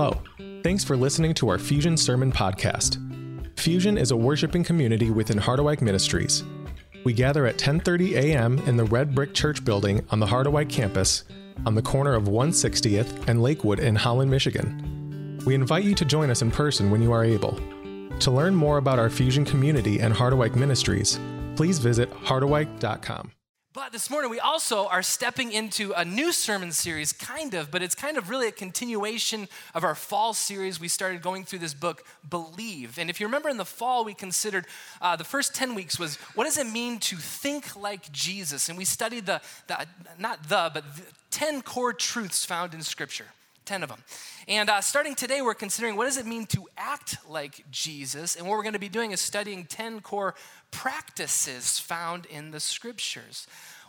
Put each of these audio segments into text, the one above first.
Hello. Thanks for listening to our Fusion Sermon Podcast. Fusion is a worshiping community within Harderwyk Ministries. We gather at 10:30 a.m. in the Red Brick Church building on the Harderwyk campus on the corner of 160th and Lakewood in Holland, Michigan. We invite you to join us in person when you are able. To learn more about our Fusion community and Harderwyk Ministries, please visit harderwyk.com. But this morning, we also are stepping into a new sermon series, kind of, but it's kind of really a continuation of our fall series. We started going through this book, Believe. And if you remember in the fall, we considered uh, the first 10 weeks was what does it mean to think like Jesus? And we studied the, the not the, but the 10 core truths found in Scripture. 10 of them. And uh, starting today, we're considering what does it mean to act like Jesus? And what we're going to be doing is studying 10 core practices found in the scriptures.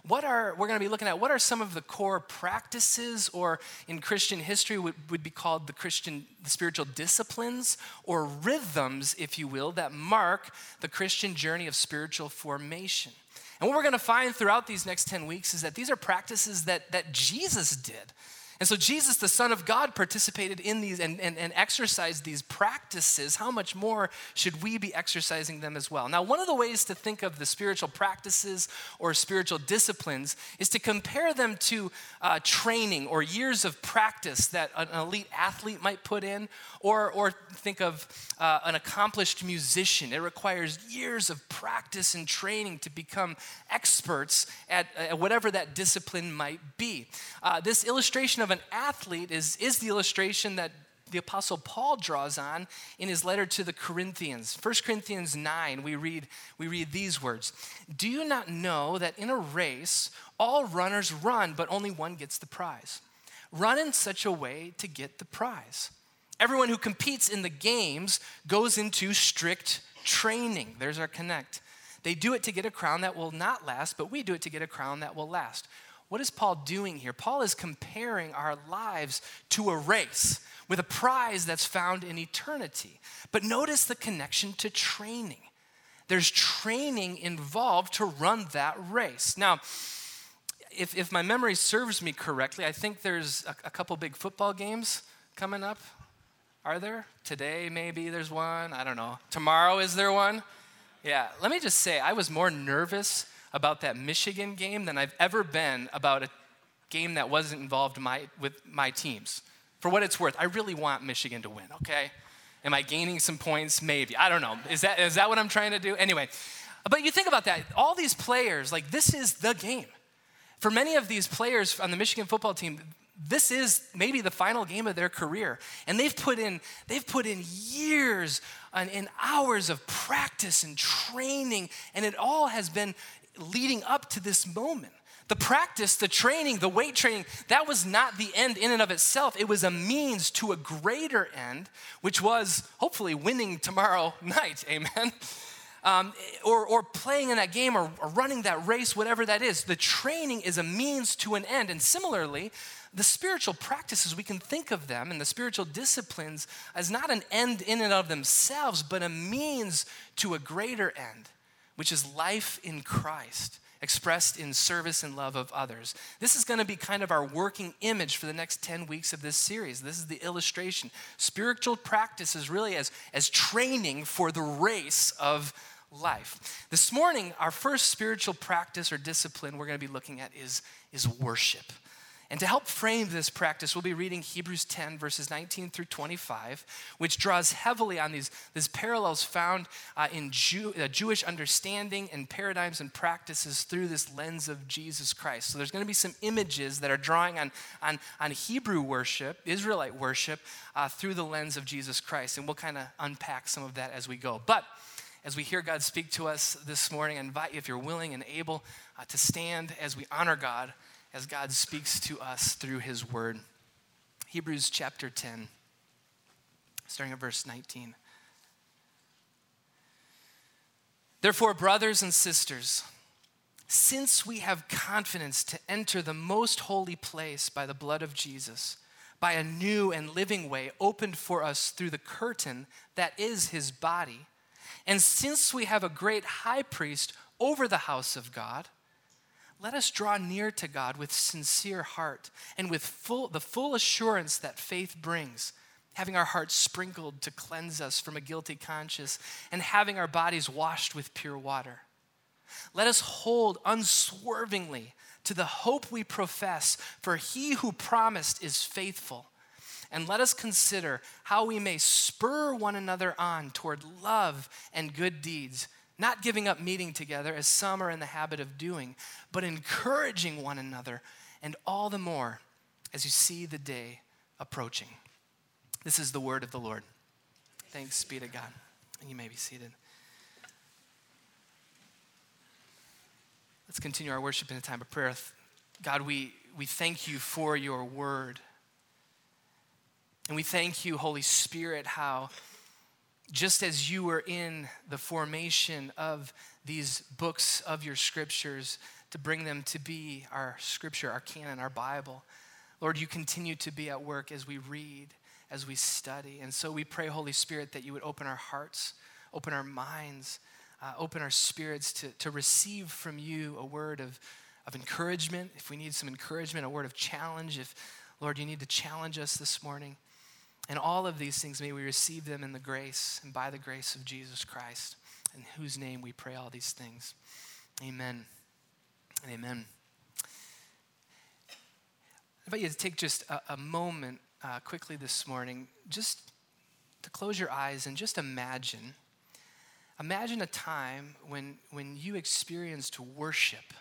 What are, we're going to be looking at what are some of the core practices, or in Christian history would, would be called the Christian the spiritual disciplines or rhythms, if you will, that mark the Christian journey of spiritual formation. And what we're going to find throughout these next 10 weeks is that these are practices that, that Jesus did. And so Jesus, the Son of God, participated in these and, and, and exercised these practices. How much more should we be exercising them as well? Now, one of the ways to think of the spiritual practices or spiritual disciplines is to compare them to uh, training or years of practice that an elite athlete might put in, or, or think of uh, an accomplished musician. It requires years of practice and training to become experts at, at whatever that discipline might be. Uh, this illustration of an athlete is, is the illustration that the apostle paul draws on in his letter to the corinthians. 1 corinthians 9 we read we read these words. Do you not know that in a race all runners run but only one gets the prize? Run in such a way to get the prize. Everyone who competes in the games goes into strict training. There's our connect. They do it to get a crown that will not last but we do it to get a crown that will last what is Paul doing here? Paul is comparing our lives to a race with a prize that's found in eternity. But notice the connection to training. There's training involved to run that race. Now, if, if my memory serves me correctly, I think there's a, a couple big football games coming up. Are there? Today, maybe there's one. I don't know. Tomorrow, is there one? Yeah, let me just say, I was more nervous about that Michigan game than I've ever been about a game that wasn't involved my, with my teams. For what it's worth, I really want Michigan to win, okay? Am I gaining some points? Maybe. I don't know. Is that, is that what I'm trying to do? Anyway, but you think about that. All these players, like, this is the game. For many of these players on the Michigan football team, this is maybe the final game of their career and they've put in they've put in years and, and hours of practice and training and it all has been leading up to this moment. The practice, the training, the weight training, that was not the end in and of itself. It was a means to a greater end, which was hopefully winning tomorrow night. Amen. Um, or, or playing in that game or, or running that race, whatever that is. The training is a means to an end. And similarly, the spiritual practices, we can think of them and the spiritual disciplines as not an end in and of themselves, but a means to a greater end which is life in Christ expressed in service and love of others. This is going to be kind of our working image for the next 10 weeks of this series. This is the illustration. Spiritual practice is really as, as training for the race of life. This morning, our first spiritual practice or discipline we're going to be looking at is, is worship. And to help frame this practice, we'll be reading Hebrews 10, verses 19 through 25, which draws heavily on these, these parallels found uh, in Jew, uh, Jewish understanding and paradigms and practices through this lens of Jesus Christ. So there's going to be some images that are drawing on, on, on Hebrew worship, Israelite worship, uh, through the lens of Jesus Christ. And we'll kind of unpack some of that as we go. But as we hear God speak to us this morning, I invite you, if you're willing and able, uh, to stand as we honor God as God speaks to us through his word. Hebrews chapter 10, starting at verse 19. Therefore, brothers and sisters, since we have confidence to enter the most holy place by the blood of Jesus, by a new and living way opened for us through the curtain that is his body, and since we have a great high priest over the house of God, let us draw near to God with sincere heart and with full, the full assurance that faith brings, having our hearts sprinkled to cleanse us from a guilty conscience, and having our bodies washed with pure water. Let us hold unswervingly to the hope we profess, for he who promised is faithful. And let us consider how we may spur one another on toward love and good deeds, not giving up meeting together as some are in the habit of doing, but encouraging one another, and all the more as you see the day approaching. This is the word of the Lord. Thanks be to God. And you may be seated. Let's continue our worship in a time of prayer. God, we, we thank you for your word. And we thank you, Holy Spirit, how just as you were in the formation of these books of your scriptures to bring them to be our scripture, our canon, our Bible, Lord, you continue to be at work as we read as we study. And so we pray, Holy Spirit, that you would open our hearts, open our minds, uh, open our spirits to, to receive from you a word of, of encouragement. If we need some encouragement, a word of challenge. If, Lord, you need to challenge us this morning. And all of these things, may we receive them in the grace and by the grace of Jesus Christ, in whose name we pray all these things. Amen. Amen. I invite you to take just a, a moment uh, quickly this morning, just to close your eyes and just imagine. Imagine a time when, when you experienced worship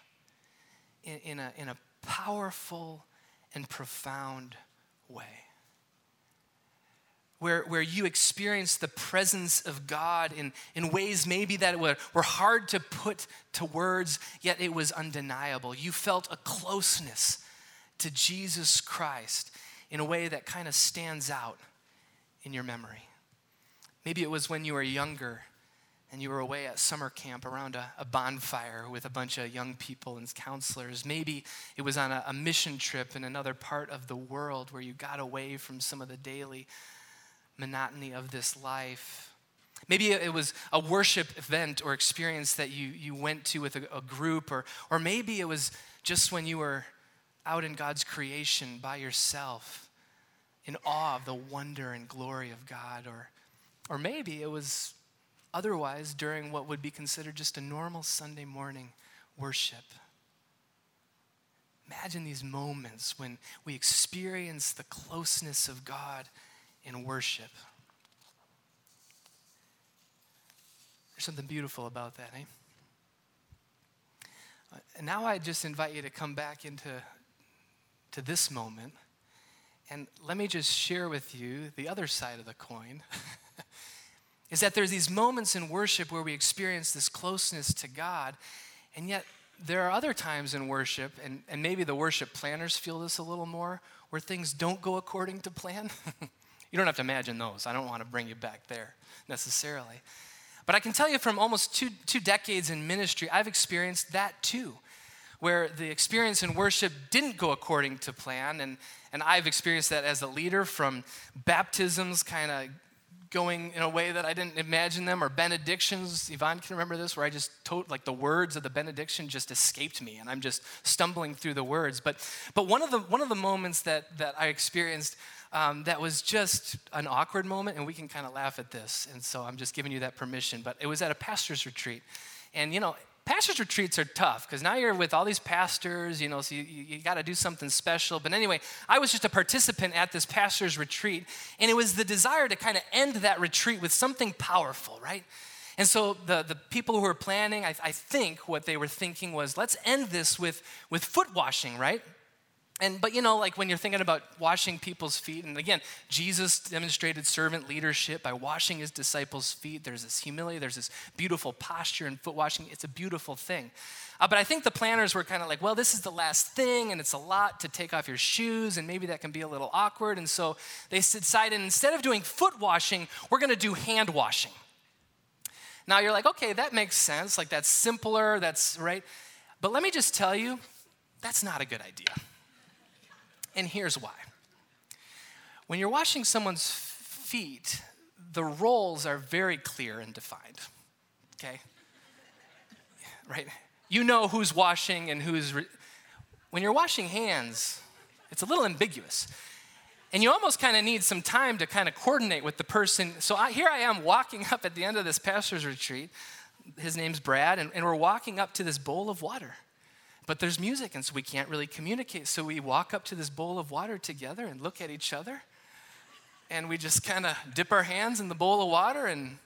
in, in, a, in a powerful and profound way. Where, where you experienced the presence of God in, in ways maybe that were, were hard to put to words, yet it was undeniable. You felt a closeness to Jesus Christ in a way that kind of stands out in your memory. Maybe it was when you were younger and you were away at summer camp around a, a bonfire with a bunch of young people and counselors. Maybe it was on a, a mission trip in another part of the world where you got away from some of the daily monotony of this life. Maybe it was a worship event or experience that you, you went to with a, a group, or, or maybe it was just when you were out in God's creation by yourself in awe of the wonder and glory of God. Or, or maybe it was otherwise during what would be considered just a normal Sunday morning worship. Imagine these moments when we experience the closeness of God in worship. There's something beautiful about that, eh? And now I just invite you to come back into to this moment. And let me just share with you the other side of the coin. is that there's these moments in worship where we experience this closeness to God, and yet there are other times in worship, and, and maybe the worship planners feel this a little more, where things don't go according to plan. you don't have to imagine those. I don't want to bring you back there necessarily. But I can tell you from almost two, two decades in ministry, I've experienced that too where the experience in worship didn't go according to plan. And, and I've experienced that as a leader from baptisms kind of going in a way that I didn't imagine them, or benedictions. Yvonne can remember this, where I just told, like the words of the benediction just escaped me, and I'm just stumbling through the words. But, but one of the one of the moments that that I experienced um, that was just an awkward moment, and we can kind of laugh at this, and so I'm just giving you that permission. But it was at a pastor's retreat, and you know, pastors' retreats are tough because now you're with all these pastors, you know, so you, you got to do something special. But anyway, I was just a participant at this pastor's retreat, and it was the desire to kind of end that retreat with something powerful, right? And so the, the people who were planning, I, I think what they were thinking was, let's end this with, with foot washing, right? And but you know, like when you're thinking about washing people's feet, and again, Jesus demonstrated servant leadership by washing his disciples' feet. There's this humility, there's this beautiful posture in foot washing. It's a beautiful thing. Uh, but I think the planners were kind of like, well, this is the last thing, and it's a lot to take off your shoes, and maybe that can be a little awkward. And so they decided instead of doing foot washing, we're going to do hand washing. Now you're like, okay, that makes sense. Like that's simpler. That's right. But let me just tell you, that's not a good idea. And here's why. When you're washing someone's feet, the roles are very clear and defined, okay? Right? You know who's washing and who's. Re- when you're washing hands, it's a little ambiguous. and you almost kind of need some time to kind of coordinate with the person. So I, here I am walking up at the end of this pastor's retreat. His name's Brad, and, and we're walking up to this bowl of water. But there's music, and so we can't really communicate. So we walk up to this bowl of water together and look at each other. And we just kind of dip our hands in the bowl of water and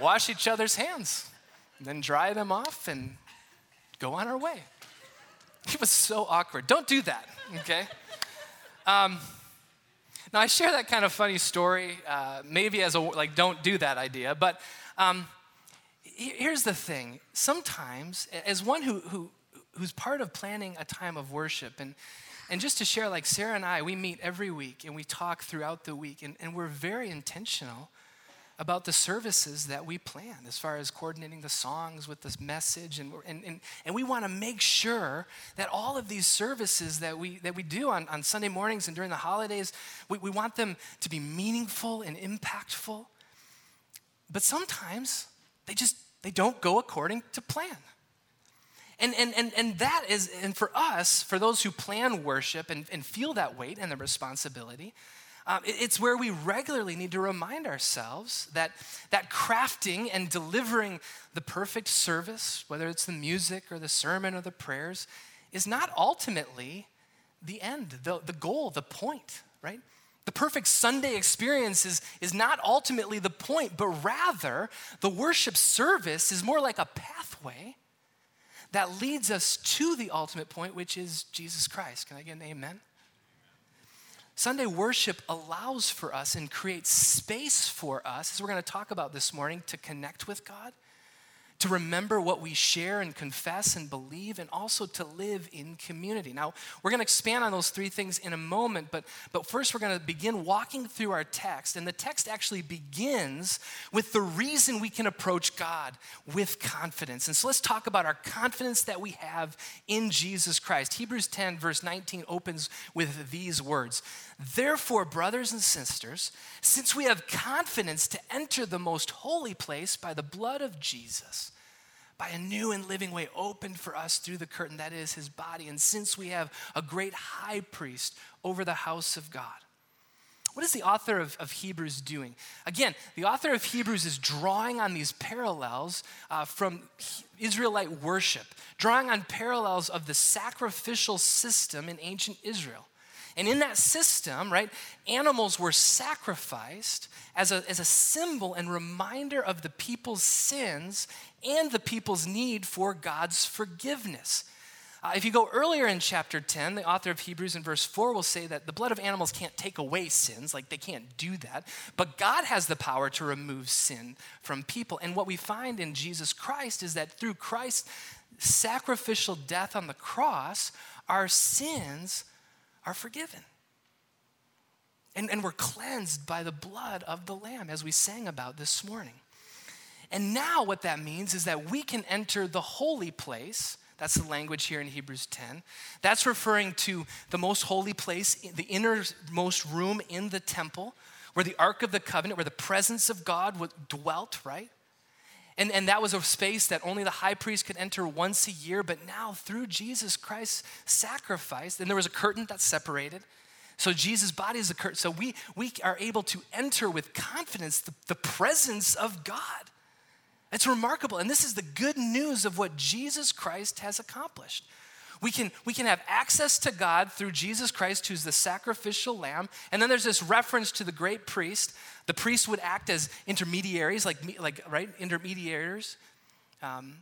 wash each other's hands, and then dry them off and go on our way. It was so awkward. Don't do that, okay? Um, now, I share that kind of funny story, uh, maybe as a, like, don't do that idea, but um, here's the thing. Sometimes, as one who, who, who's part of planning a time of worship, and, and just to share, like Sarah and I, we meet every week and we talk throughout the week, and, and we're very intentional about the services that we plan as far as coordinating the songs with this message and, and, and, and we want to make sure that all of these services that we, that we do on, on sunday mornings and during the holidays we, we want them to be meaningful and impactful but sometimes they just they don't go according to plan and, and, and, and that is and for us for those who plan worship and, and feel that weight and the responsibility um, it's where we regularly need to remind ourselves that, that crafting and delivering the perfect service, whether it's the music or the sermon or the prayers, is not ultimately the end, the, the goal, the point, right? The perfect Sunday experience is, is not ultimately the point, but rather the worship service is more like a pathway that leads us to the ultimate point, which is Jesus Christ. Can I get an amen? Sunday worship allows for us and creates space for us, as we're going to talk about this morning, to connect with God to remember what we share and confess and believe, and also to live in community. Now, we're going to expand on those three things in a moment, but, but first we're going to begin walking through our text. And the text actually begins with the reason we can approach God with confidence. And so let's talk about our confidence that we have in Jesus Christ. Hebrews 10, verse 19, opens with these words Therefore, brothers and sisters, since we have confidence to enter the most holy place by the blood of Jesus, by a new and living way opened for us through the curtain that is his body, and since we have a great high priest over the house of God. What is the author of, of Hebrews doing? Again, the author of Hebrews is drawing on these parallels uh, from Israelite worship, drawing on parallels of the sacrificial system in ancient Israel. And in that system, right, animals were sacrificed as a, as a symbol and reminder of the people's sins and the people's need for God's forgiveness. Uh, if you go earlier in chapter 10, the author of Hebrews in verse 4 will say that the blood of animals can't take away sins, like they can't do that, but God has the power to remove sin from people. And what we find in Jesus Christ is that through Christ's sacrificial death on the cross, our sins are forgiven. And, and we're cleansed by the blood of the Lamb, as we sang about this morning. And now, what that means is that we can enter the holy place. That's the language here in Hebrews 10. That's referring to the most holy place, the innermost room in the temple, where the Ark of the Covenant, where the presence of God dwelt, right? And, and that was a space that only the high priest could enter once a year. But now, through Jesus Christ's sacrifice, and there was a curtain that separated. So Jesus' body is a curtain. So we, we are able to enter with confidence the, the presence of God. It's remarkable. And this is the good news of what Jesus Christ has accomplished. We can, we can have access to God through Jesus Christ, who's the sacrificial lamb. And then there's this reference to the great priest. The priest would act as intermediaries, like, like right? Intermediaries, um,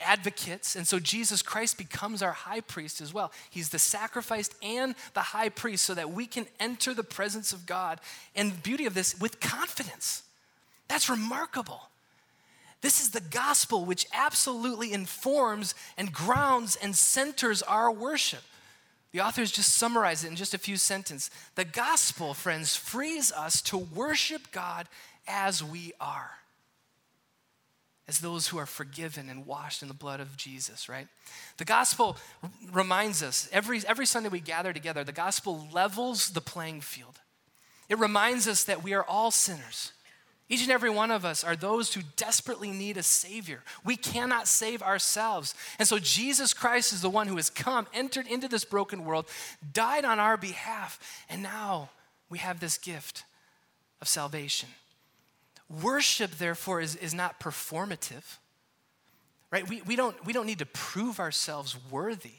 advocates. And so Jesus Christ becomes our high priest as well. He's the sacrificed and the high priest so that we can enter the presence of God. And the beauty of this with confidence. That's remarkable. This is the gospel which absolutely informs and grounds and centers our worship. The authors just summarize it in just a few sentences. The gospel, friends, frees us to worship God as we are, as those who are forgiven and washed in the blood of Jesus, right? The gospel reminds us every, every Sunday we gather together, the gospel levels the playing field. It reminds us that we are all sinners Each and every one of us are those who desperately need a Savior. We cannot save ourselves. And so Jesus Christ is the one who has come, entered into this broken world, died on our behalf, and now we have this gift of salvation. Worship, therefore, is, is not performative, right? We, we, don't, we don't need to prove ourselves worthy.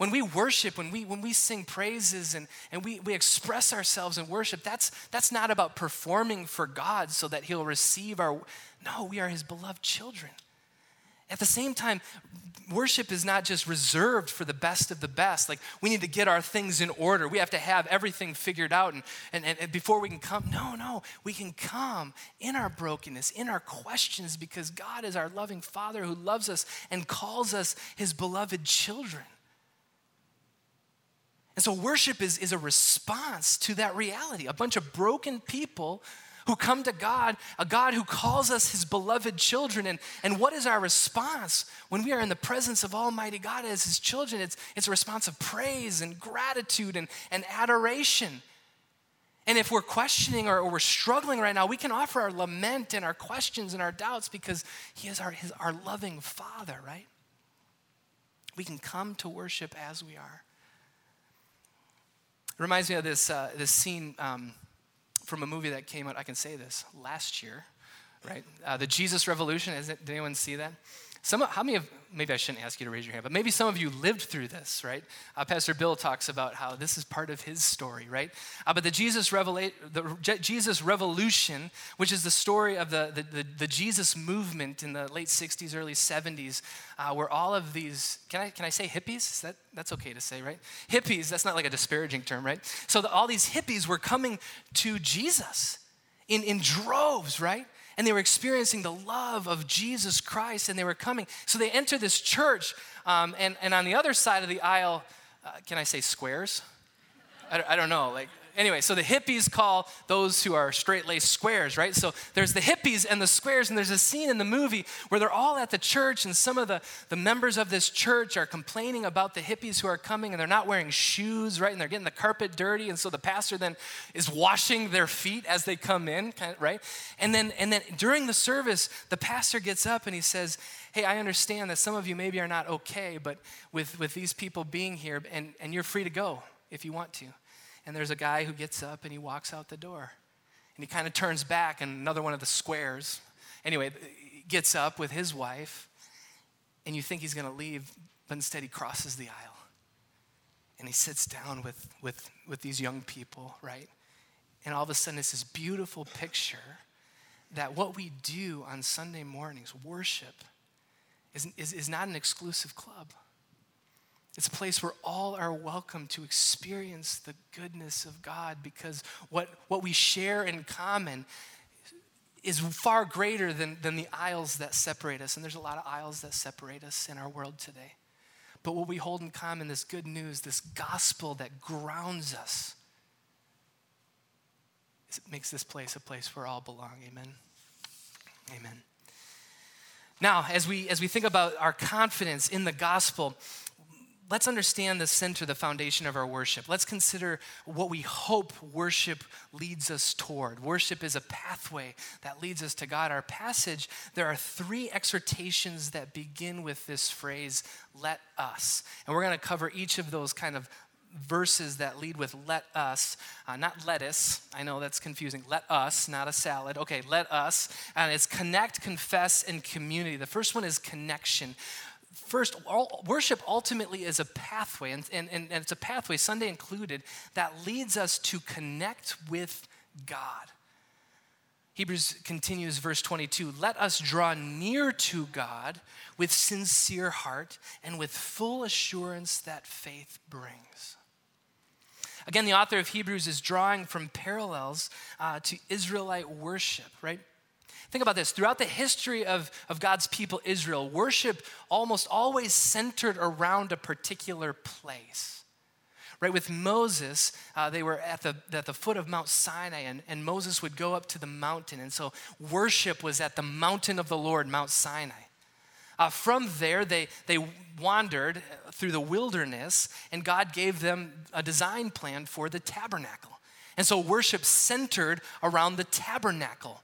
When we worship, when we, when we sing praises and, and we, we express ourselves in worship, that's, that's not about performing for God so that He'll receive our. No, we are His beloved children. At the same time, worship is not just reserved for the best of the best. Like, we need to get our things in order. We have to have everything figured out and, and, and before we can come. No, no, we can come in our brokenness, in our questions, because God is our loving Father who loves us and calls us his beloved children. And so worship is, is a response to that reality. A bunch of broken people who come to God, a God who calls us his beloved children. And, and what is our response when we are in the presence of Almighty God as his children? It's, it's a response of praise and gratitude and, and adoration. And if we're questioning or, or, we're struggling right now, we can offer our lament and our questions and our doubts because he is our, his, our loving Father, right? We can come to worship as we are. Reminds me of this, uh, this scene um, from a movie that came out, I can say this, last year, right? Uh, the Jesus Revolution. Is it, did anyone see that? Some, how many of, maybe I shouldn't ask you to raise your hand, but maybe some of you lived through this, right? Uh, Pastor Bill talks about how this is part of his story, right? Uh, but the Jesus, revela- the Jesus Revolution, which is the story of the, the, the, the Jesus movement in the late 60s, early 70s, uh, where all of these, can I, can I say hippies? That, that's okay to say, right? Hippies, that's not like a disparaging term, right? So the, all these hippies were coming to Jesus in, in droves, right? And they were experiencing the love of Jesus Christ and they were coming. So they enter this church, um, and, and on the other side of the aisle, uh, can I say squares? I, I don't know, like anyway, so the hippies call those who are straight laced squares, right? So there's the hippies and the squares, and there's a scene in the movie where they're all at the church, and some of the, the members of this church are complaining about the hippies who are coming, and they're not wearing shoes, right? And they're getting the carpet dirty, and so the pastor then is washing their feet as they come in, right? And then, and then during the service, the pastor gets up and he says, hey, I understand that some of you maybe are not okay, but with, with these people being here, and, and you're free to go if you want to and there's a guy who gets up and he walks out the door. And he kind of turns back, and another one of the squares, anyway, gets up with his wife, and you think he's going to leave, but instead he crosses the aisle. And he sits down with, with, with these young people, right? And all of a sudden, it's this beautiful picture that what we do on Sunday mornings, worship, is, is, is not an exclusive club. It's a place where all are welcome to experience the goodness of God because what, what we share in common is far greater than, than the aisles that separate us. And there's a lot of aisles that separate us in our world today. But what we hold in common, this good news, this gospel that grounds us, it makes this place a place where all belong. Amen. Amen. Now, as we as we think about our confidence in the gospel, let's understand the center, the foundation of our worship. Let's consider what we hope worship leads us toward. Worship is a pathway that leads us to God. Our passage, there are three exhortations that begin with this phrase, let us. And we're going to cover each of those kind of verses that lead with let us, uh, not lettuce. I know that's confusing. Let us, not a salad. Okay, let us. And it's connect, confess, and community. The first one is connection first, all, worship ultimately is a pathway, and, and, and it's a pathway, Sunday included, that leads us to connect with God. Hebrews continues, verse 22 Let us draw near to God with sincere heart and with full assurance that faith brings. Again, the author of Hebrews is drawing from parallels uh, to Israelite worship, right? Think about this. Throughout the history of, of God's people, Israel, worship almost always centered around a particular place. Right, with Moses, uh, they were at the, at the foot of Mount Sinai, and, and Moses would go up to the mountain. And so worship was at the mountain of the Lord, Mount Sinai. Uh, from there, they, they wandered through the wilderness, and God gave them a design plan for the tabernacle. And so worship centered around the tabernacle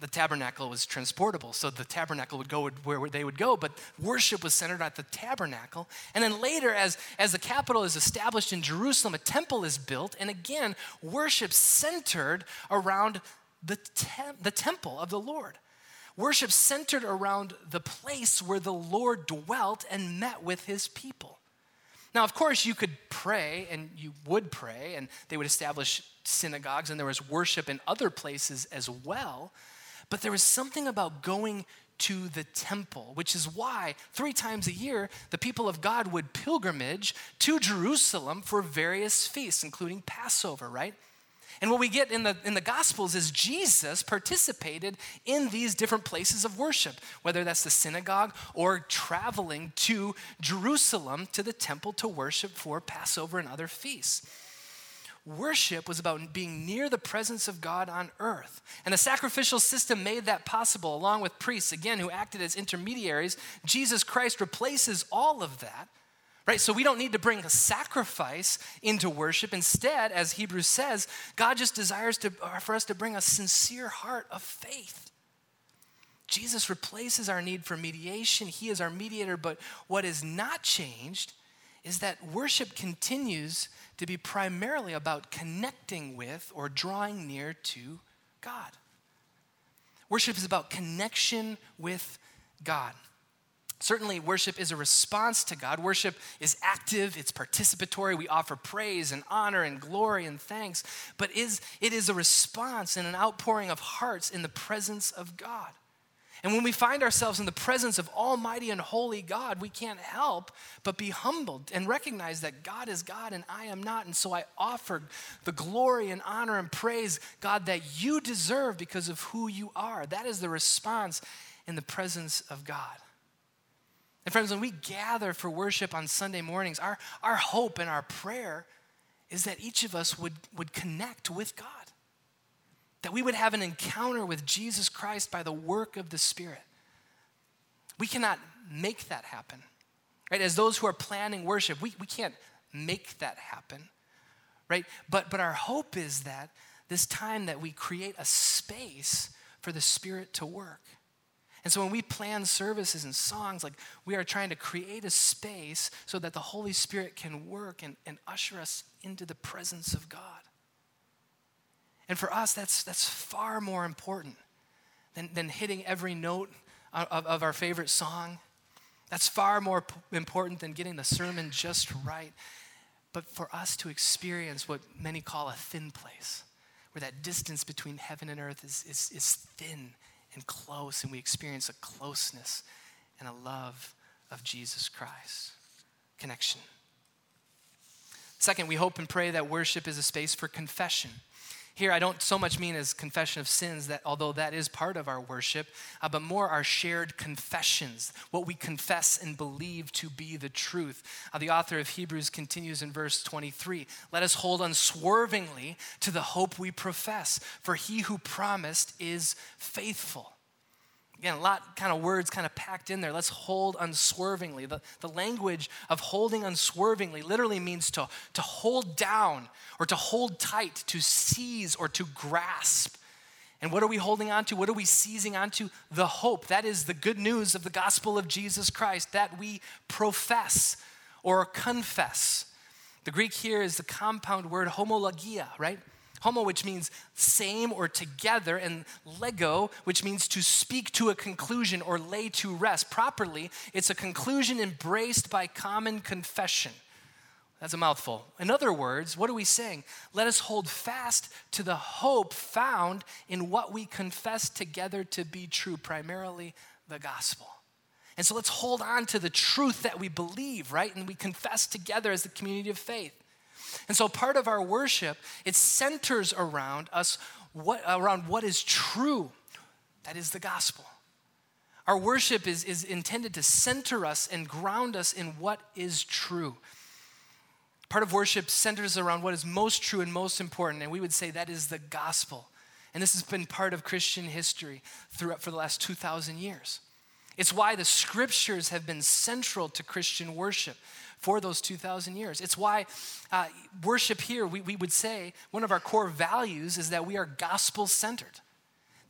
the tabernacle was transportable, so the tabernacle would go where they would go, but worship was centered at the tabernacle. And then later, as, as the capital is established in Jerusalem, a temple is built, and again, worship centered around the, te- the temple of the Lord. Worship centered around the place where the Lord dwelt and met with his people. Now, of course, you could pray and you would pray, and they would establish synagogues, and there was worship in other places as well. But there was something about going to the temple, which is why three times a year the people of God would pilgrimage to Jerusalem for various feasts, including Passover, right? And what we get in the, in the Gospels is Jesus participated in these different places of worship, whether that's the synagogue or traveling to Jerusalem to the temple to worship for Passover and other feasts. Worship was about being near the presence of God on earth. And the sacrificial system made that possible, along with priests, again, who acted as intermediaries. Jesus Christ replaces all of that right? So we don't need to bring a sacrifice into worship. Instead, as Hebrews says, God just desires to, uh, for us to bring a sincere heart of faith. Jesus replaces our need for mediation. He is our mediator, but what is not changed is that worship continues to be primarily about connecting with or drawing near to God. Worship is about connection with God. Certainly, worship is a response to God. Worship is active, it's participatory. We offer praise and honor and glory and thanks, but is, it is a response and an outpouring of hearts in the presence of God. And when we find ourselves in the presence of Almighty and Holy God, we can't help but be humbled and recognize that God is God and I am not. And so I offer the glory and honor and praise, God, that you deserve because of who you are. That is the response in the presence of God. And friends, when we gather for worship on Sunday mornings, our, our hope and our prayer is that each of us would, would connect with God, that we would have an encounter with Jesus Christ by the work of the Spirit. We cannot make that happen. Right? As those who are planning worship, we, we can't make that happen. Right? But but our hope is that this time that we create a space for the Spirit to work. And so when we plan services and songs, like we are trying to create a space so that the Holy Spirit can work and, and usher us into the presence of God. And for us, that's, that's far more important than, than hitting every note of, of our favorite song. That's far more p- important than getting the sermon just right. But for us to experience what many call a thin place, where that distance between heaven and earth is, is, is thin and close, and we experience a closeness and a love of Jesus Christ. Connection. Second, we hope and pray that worship is a space for confession. Here, I don't so much mean as confession of sins, that although that is part of our worship, uh, but more our shared confessions, what we confess and believe to be the truth. Uh, the author of Hebrews continues in verse 23 Let us hold unswervingly to the hope we profess, for he who promised is faithful. Again, a lot kind of words kind of packed in there. Let's hold unswervingly. The, the language of holding unswervingly literally means to, to hold down or to hold tight, to seize or to grasp. And what are we holding on to? What are we seizing onto? The hope. That is the good news of the gospel of Jesus Christ that we profess or confess. The Greek here is the compound word homologia, right? Homo, which means same or together, and lego, which means to speak to a conclusion or lay to rest. Properly, it's a conclusion embraced by common confession. That's a mouthful. In other words, what are we saying? Let us hold fast to the hope found in what we confess together to be true, primarily the gospel. And so let's hold on to the truth that we believe, right? And we confess together as the community of faith. And so part of our worship, it centers around us what around what is true. That is the gospel. Our worship is, is intended to center us and ground us in what is true. Part of worship centers around what is most true and most important, and we would say that is the gospel. And this has been part of Christian history throughout for the last 2,000 years. It's why the scriptures have been central to Christian worship for those 2,000 years. It's why uh, worship here, we, we would say, one of our core values is that we are gospel centered.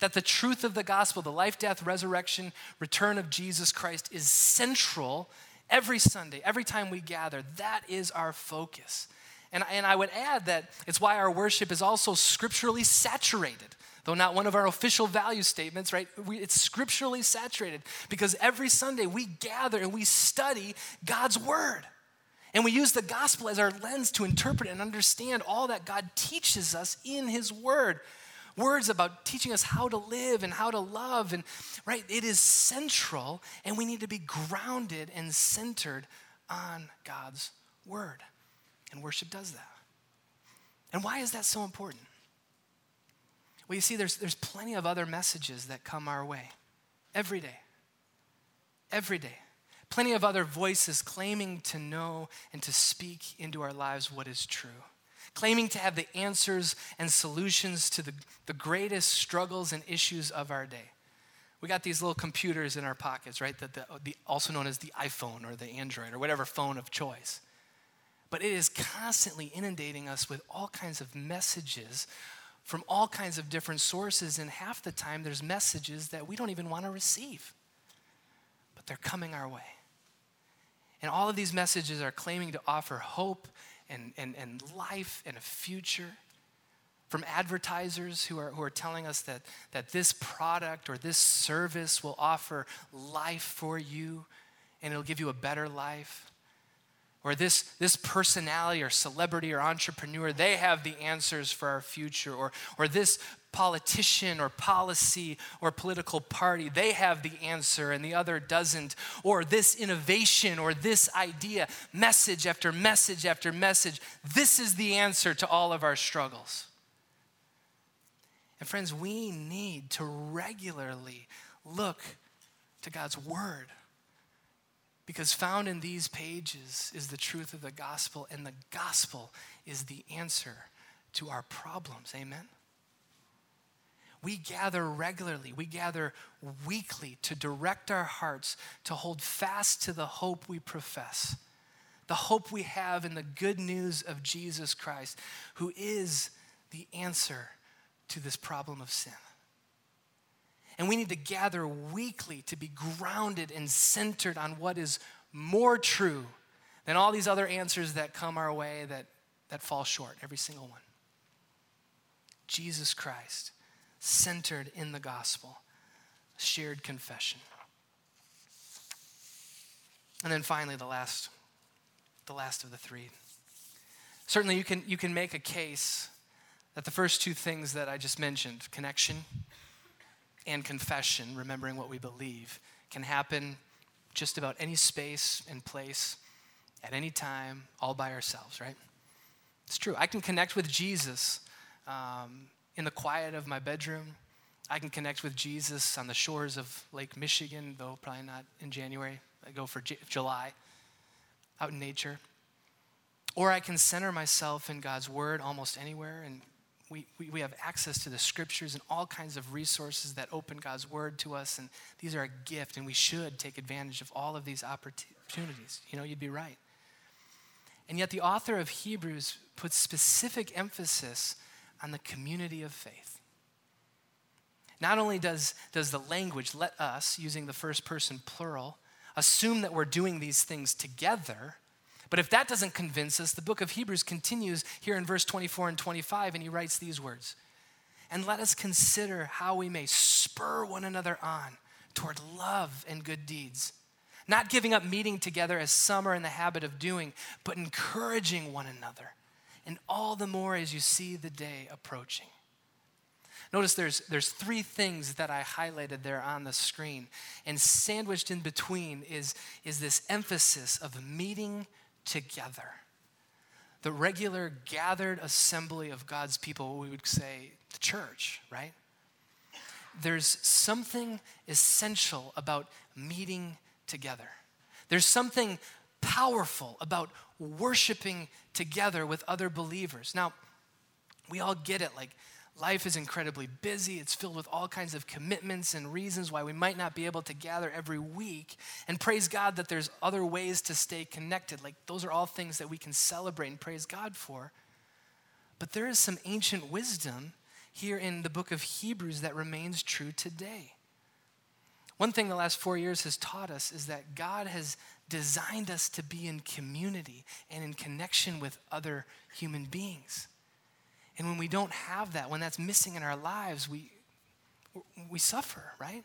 that the truth of the gospel, the life, death, resurrection, return of Jesus Christ is central every Sunday, every time we gather. That is our focus. And, and I would add that it's why our worship is also scripturally saturated. Though not one of our official value statements, right? We, it's scripturally saturated because every Sunday we gather and we study God's word. And we use the gospel as our lens to interpret and understand all that God teaches us in His Word. Words about teaching us how to live and how to love. And, right, it is central, and we need to be grounded and centered on God's Word. And worship does that. And why is that so important? Well, you see, there's, there's plenty of other messages that come our way every day. Every day. Plenty of other voices claiming to know and to speak into our lives what is true, claiming to have the answers and solutions to the, the greatest struggles and issues of our day. We got these little computers in our pockets, right? The, the, the, also known as the iPhone or the Android or whatever phone of choice. But it is constantly inundating us with all kinds of messages from all kinds of different sources, and half the time there's messages that we don't even want to receive. But they're coming our way. And all of these messages are claiming to offer hope and, and, and life and a future. From advertisers who are, who are telling us that, that this product or this service will offer life for you and it'll give you a better life or this, this personality or celebrity or entrepreneur, they have the answers for our future, or, or this politician or policy or political party, they have the answer and the other doesn't, or this innovation or this idea, message after message after message, this is the answer to all of our struggles. And friends, we need to regularly look to God's word because found in these pages is the truth of the gospel, and the gospel is the answer to our problems. Amen? We gather regularly, we gather weekly to direct our hearts to hold fast to the hope we profess, the hope we have in the good news of Jesus Christ, who is the answer to this problem of sin. And we need to gather weekly to be grounded and centered on what is more true than all these other answers that come our way that, that fall short, every single one. Jesus Christ, centered in the gospel, shared confession. And then finally, the last, the last of the three. Certainly, you can, you can make a case that the first two things that I just mentioned connection and confession, remembering what we believe, can happen just about any space and place at any time, all by ourselves, right? It's true. I can connect with Jesus um, in the quiet of my bedroom. I can connect with Jesus on the shores of Lake Michigan, though probably not in January. I go for J- July, out in nature. Or I can center myself in God's Word almost anywhere and we, we, have access to the scriptures and all kinds of resources that open God's word to us, and these are a gift, and we should take advantage of all of these opportunities. You know, you'd be right. And yet, the author of Hebrews puts specific emphasis on the community of faith. Not only does, does the language let us, using the first person plural, assume that we're doing these things together, but if that doesn't convince us, the book of Hebrews continues here in verse 24 and 25, and he writes these words And let us consider how we may spur one another on toward love and good deeds, not giving up meeting together as some are in the habit of doing, but encouraging one another, and all the more as you see the day approaching. Notice there's, there's three things that I highlighted there on the screen. And sandwiched in between is, is this emphasis of meeting together. The regular gathered assembly of God's people, we would say the church, right? There's something essential about meeting together. There's something powerful about worshiping together with other believers. Now, we all get it. Like, Life is incredibly busy. It's filled with all kinds of commitments and reasons why we might not be able to gather every week. And praise God that there's other ways to stay connected. Like, those are all things that we can celebrate and praise God for. But there is some ancient wisdom here in the book of Hebrews that remains true today. One thing the last four years has taught us is that God has designed us to be in community and in connection with other human beings. And when we don't have that, when that's missing in our lives, we, we suffer, right?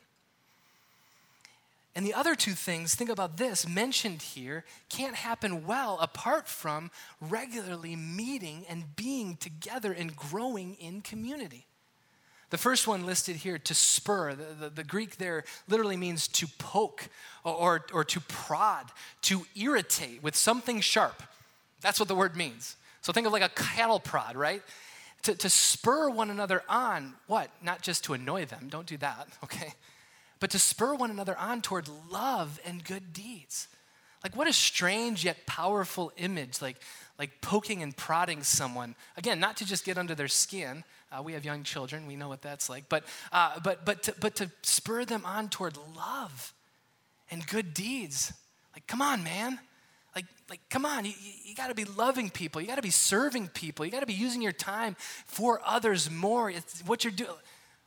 And the other two things, think about this, mentioned here, can't happen well apart from regularly meeting and being together and growing in community. The first one listed here, to spur, the, the, the Greek there literally means to poke or, or, or to prod, to irritate with something sharp. That's what the word means. So think of like a cattle prod, right? To, to spur one another on, what? Not just to annoy them, don't do that, okay? But to spur one another on toward love and good deeds. Like, what a strange yet powerful image, like, like poking and prodding someone. Again, not to just get under their skin, uh, we have young children, we know what that's like. But, uh, but, but, to, but to spur them on toward love and good deeds. Like, come on, man. Like, come on, you, you got to be loving people. You got to be serving people. You got to be using your time for others more. It's what you're doing.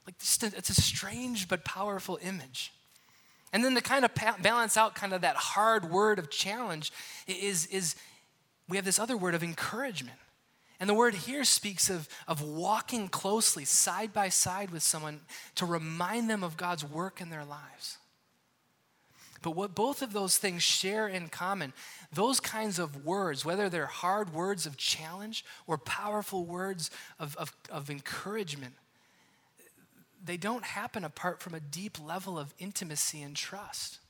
Like, it's a strange but powerful image. And then to kind of balance out kind of that hard word of challenge is, is we have this other word of encouragement. And the word here speaks of, of walking closely, side by side with someone to remind them of God's work in their lives. But what both of those things share in common, those kinds of words, whether they're hard words of challenge or powerful words of, of, of encouragement, they don't happen apart from a deep level of intimacy and trust.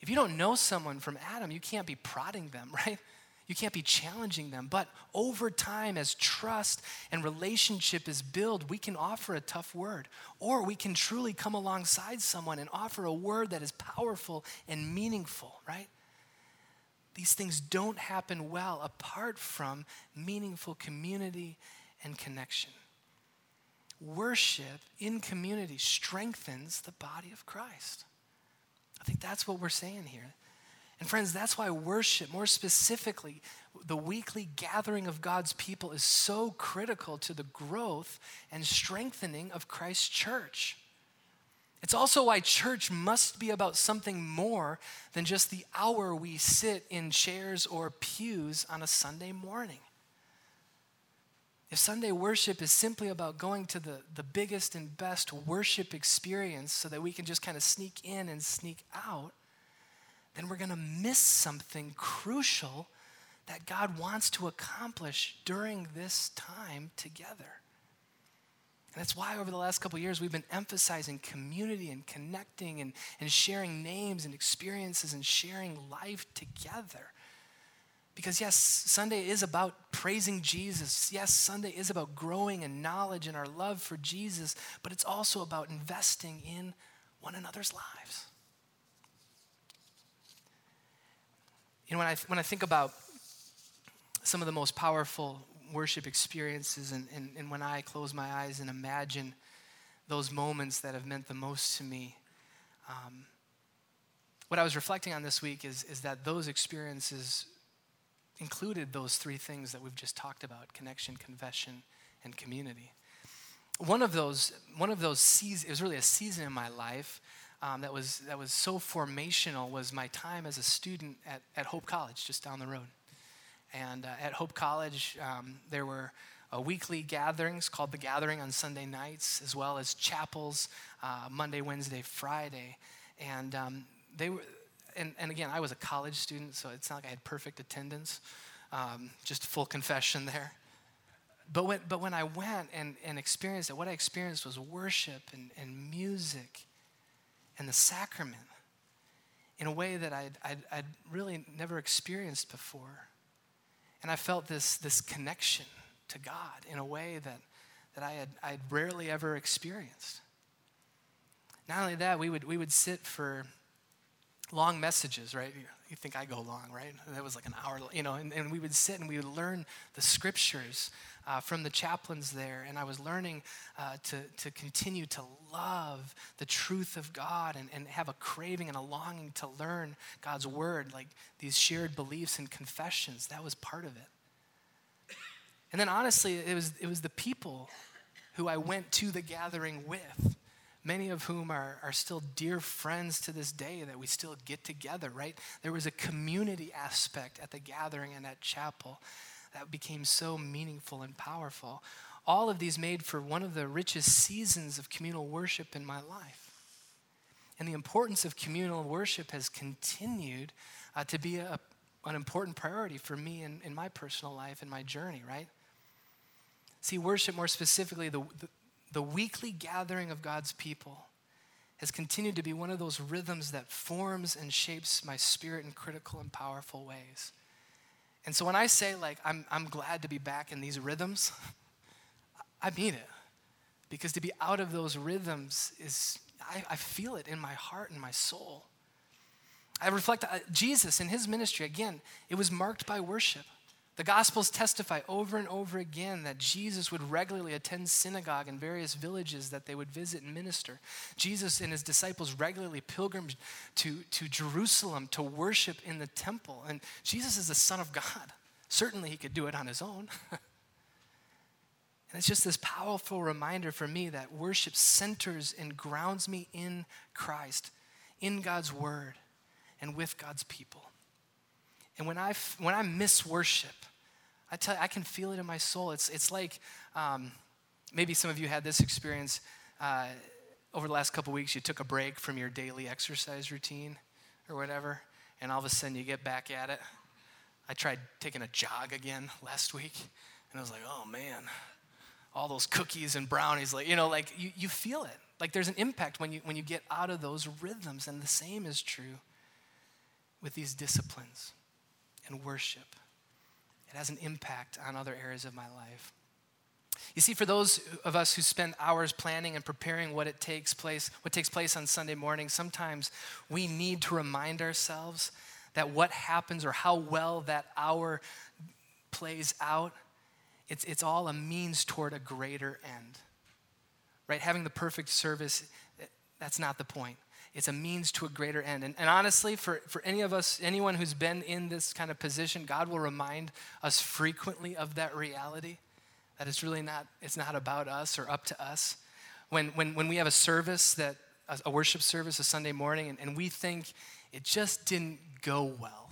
If you don't know someone from Adam, you can't be prodding them, right? You can't be challenging them. But over time, as trust and relationship is built, we can offer a tough word. Or we can truly come alongside someone and offer a word that is powerful and meaningful, right? These things don't happen well apart from meaningful community and connection. Worship in community strengthens the body of Christ. I think that's what we're saying here. And friends, that's why worship, more specifically, the weekly gathering of God's people, is so critical to the growth and strengthening of Christ's church. It's also why church must be about something more than just the hour we sit in chairs or pews on a Sunday morning. If Sunday worship is simply about going to the, the biggest and best worship experience so that we can just kind of sneak in and sneak out, then we're going to miss something crucial that God wants to accomplish during this time together. And that's why over the last couple years we've been emphasizing community and connecting and, and sharing names and experiences and sharing life together. Because, yes, Sunday is about praising Jesus. Yes, Sunday is about growing in knowledge and our love for Jesus, but it's also about investing in one another's lives. Know, when I, when I think about some of the most powerful worship experiences, and, and, and when I close my eyes and imagine those moments that have meant the most to me, um, what I was reflecting on this week is, is that those experiences included those three things that we've just talked about connection, confession, and community. One of those, one of those seasons, it was really a season in my life um, that, was, that was so formational was my time as a student at, at Hope College, just down the road. And uh, at Hope College, um, there were uh, weekly gatherings called The Gathering on Sunday nights, as well as chapels uh, Monday, Wednesday, Friday. And um, they were, and, and again, I was a college student, so it's not like I had perfect attendance. Um, just full confession there. But when, but when I went and, and experienced it, what I experienced was worship and, and music and the sacrament in a way that I'd, I'd, I'd really never experienced before. And I felt this, this connection to God in a way that, that I had I'd rarely ever experienced. Not only that, we would, we would sit for long messages, right? You think I go long, right? That was like an hour, you know, and, and we would sit and we would learn the scriptures uh, from the chaplains there. And I was learning uh, to, to continue to love the truth of God and, and have a craving and a longing to learn God's word, like these shared beliefs and confessions. That was part of it. And then honestly, it was, it was the people who I went to the gathering with, many of whom are, are still dear friends to this day that we still get together, right? There was a community aspect at the gathering and at chapel that became so meaningful and powerful. All of these made for one of the richest seasons of communal worship in my life. And the importance of communal worship has continued uh, to be a, an important priority for me in, in my personal life and my journey, right? See, worship more specifically, the, the, the weekly gathering of God's people has continued to be one of those rhythms that forms and shapes my spirit in critical and powerful ways. And so when I say, like, I'm, I'm glad to be back in these rhythms, I mean it. Because to be out of those rhythms is, I, I feel it in my heart and my soul. I reflect uh, Jesus in his ministry, again, it was marked by worship. The Gospels testify over and over again that Jesus would regularly attend synagogue in various villages that they would visit and minister. Jesus and his disciples regularly pilgrimed to, to Jerusalem to worship in the temple. And Jesus is the Son of God. Certainly, he could do it on his own. and it's just this powerful reminder for me that worship centers and grounds me in Christ, in God's word, and with God's people. And when I, when I miss worship, I tell you, I can feel it in my soul. It's, it's like um, maybe some of you had this experience uh, over the last couple weeks. You took a break from your daily exercise routine or whatever, and all of a sudden you get back at it. I tried taking a jog again last week, and I was like, oh man, all those cookies and brownies, like, you know, like you, you feel it. Like there's an impact when you, when you get out of those rhythms, and the same is true with these disciplines and worship. It has an impact on other areas of my life. You see, for those of us who spend hours planning and preparing what it takes place, what takes place on Sunday morning, sometimes we need to remind ourselves that what happens or how well that hour plays out, it's, it's all a means toward a greater end. Right? Having the perfect service, that's not the point it's a means to a greater end. And, and, honestly, for, for any of us, anyone who's been in this kind of position, God will remind us frequently of that reality, that it's really not, it's not about us or up to us. When, when, when we have a service that, a worship service a Sunday morning, and, and we think it just didn't go well,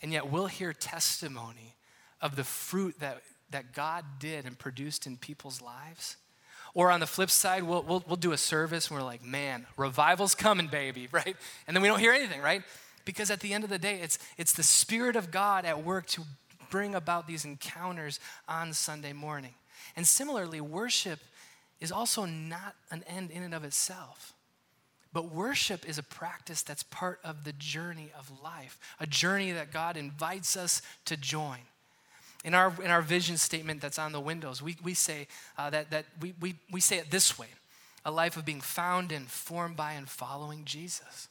and yet we'll hear testimony of the fruit that, that God did and produced in people's lives or on the flip side, we'll, we'll, we'll do a service and we're like, man, revival's coming, baby, right? And then we don't hear anything, right? Because at the end of the day, it's, it's the Spirit of God at work to bring about these encounters on Sunday morning. And similarly, worship is also not an end in and of itself. But worship is a practice that's part of the journey of life, a journey that God invites us to join. In our, in our vision statement that's on the windows, we, we say uh, that, that we, we, we say it this way a life of being found and formed by and following Jesus.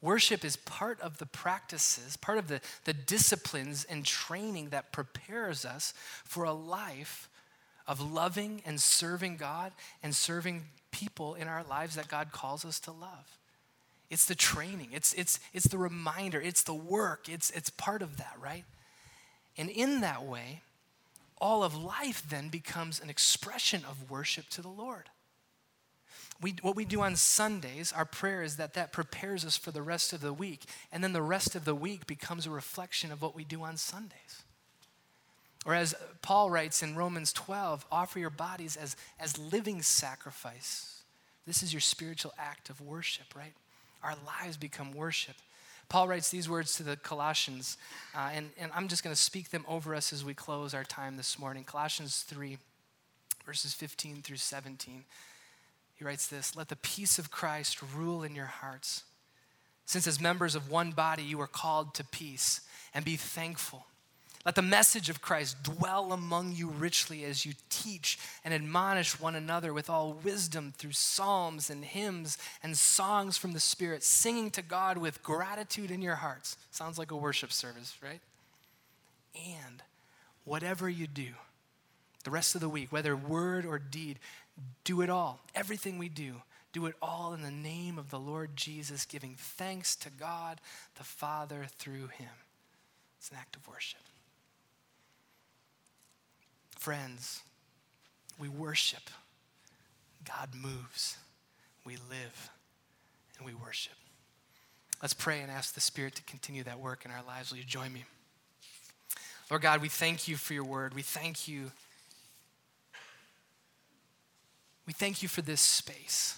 Worship is part of the practices, part of the, the disciplines and training that prepares us for a life of loving and serving God and serving people in our lives that God calls us to love. It's the training, it's, it's, it's the reminder, it's the work, it's, it's part of that, right? And in that way, all of life then becomes an expression of worship to the Lord. We, what we do on Sundays, our prayer is that that prepares us for the rest of the week. And then the rest of the week becomes a reflection of what we do on Sundays. Or as Paul writes in Romans 12, offer your bodies as, as living sacrifice. This is your spiritual act of worship, right? Our lives become worship. Paul writes these words to the Colossians, uh, and, and I'm just going to speak them over us as we close our time this morning. Colossians 3, verses 15 through 17. He writes this Let the peace of Christ rule in your hearts. Since, as members of one body, you are called to peace, and be thankful. Let the message of Christ dwell among you richly as you teach and admonish one another with all wisdom through psalms and hymns and songs from the Spirit, singing to God with gratitude in your hearts. Sounds like a worship service, right? And whatever you do, the rest of the week, whether word or deed, do it all. Everything we do, do it all in the name of the Lord Jesus, giving thanks to God the Father through him. It's an act of worship. Friends, we worship God moves, we live, and we worship. Let's pray and ask the Spirit to continue that work in our lives. Will you join me? Lord God, we thank you for your word. We thank you. We thank you for this space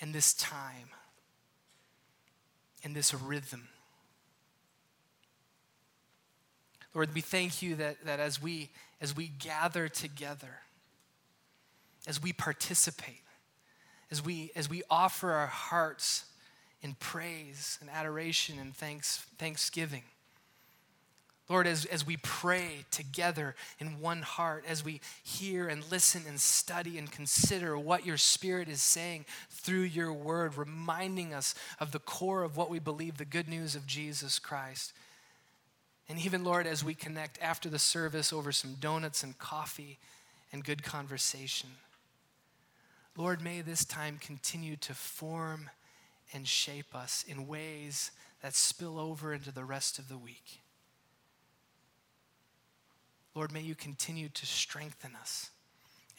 and this time and this rhythm. Lord, we thank you that, that as, we, as we gather together, as we participate, as we, as we offer our hearts in praise and adoration and thanks, thanksgiving, Lord, as, as we pray together in one heart, as we hear and listen and study and consider what your Spirit is saying through your word, reminding us of the core of what we believe the good news of Jesus Christ. And even, Lord, as we connect after the service over some donuts and coffee and good conversation, Lord, may this time continue to form and shape us in ways that spill over into the rest of the week. Lord, may you continue to strengthen us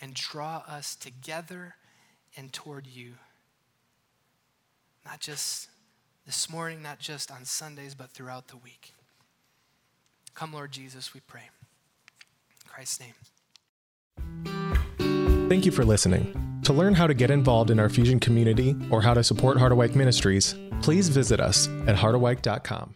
and draw us together and toward you. Not just this morning, not just on Sundays, but throughout the week. Come, Lord Jesus, we pray. In Christ's name. Thank you for listening. To learn how to get involved in our Fusion community or how to support Harderwyk Ministries, please visit us at harderwyk.com.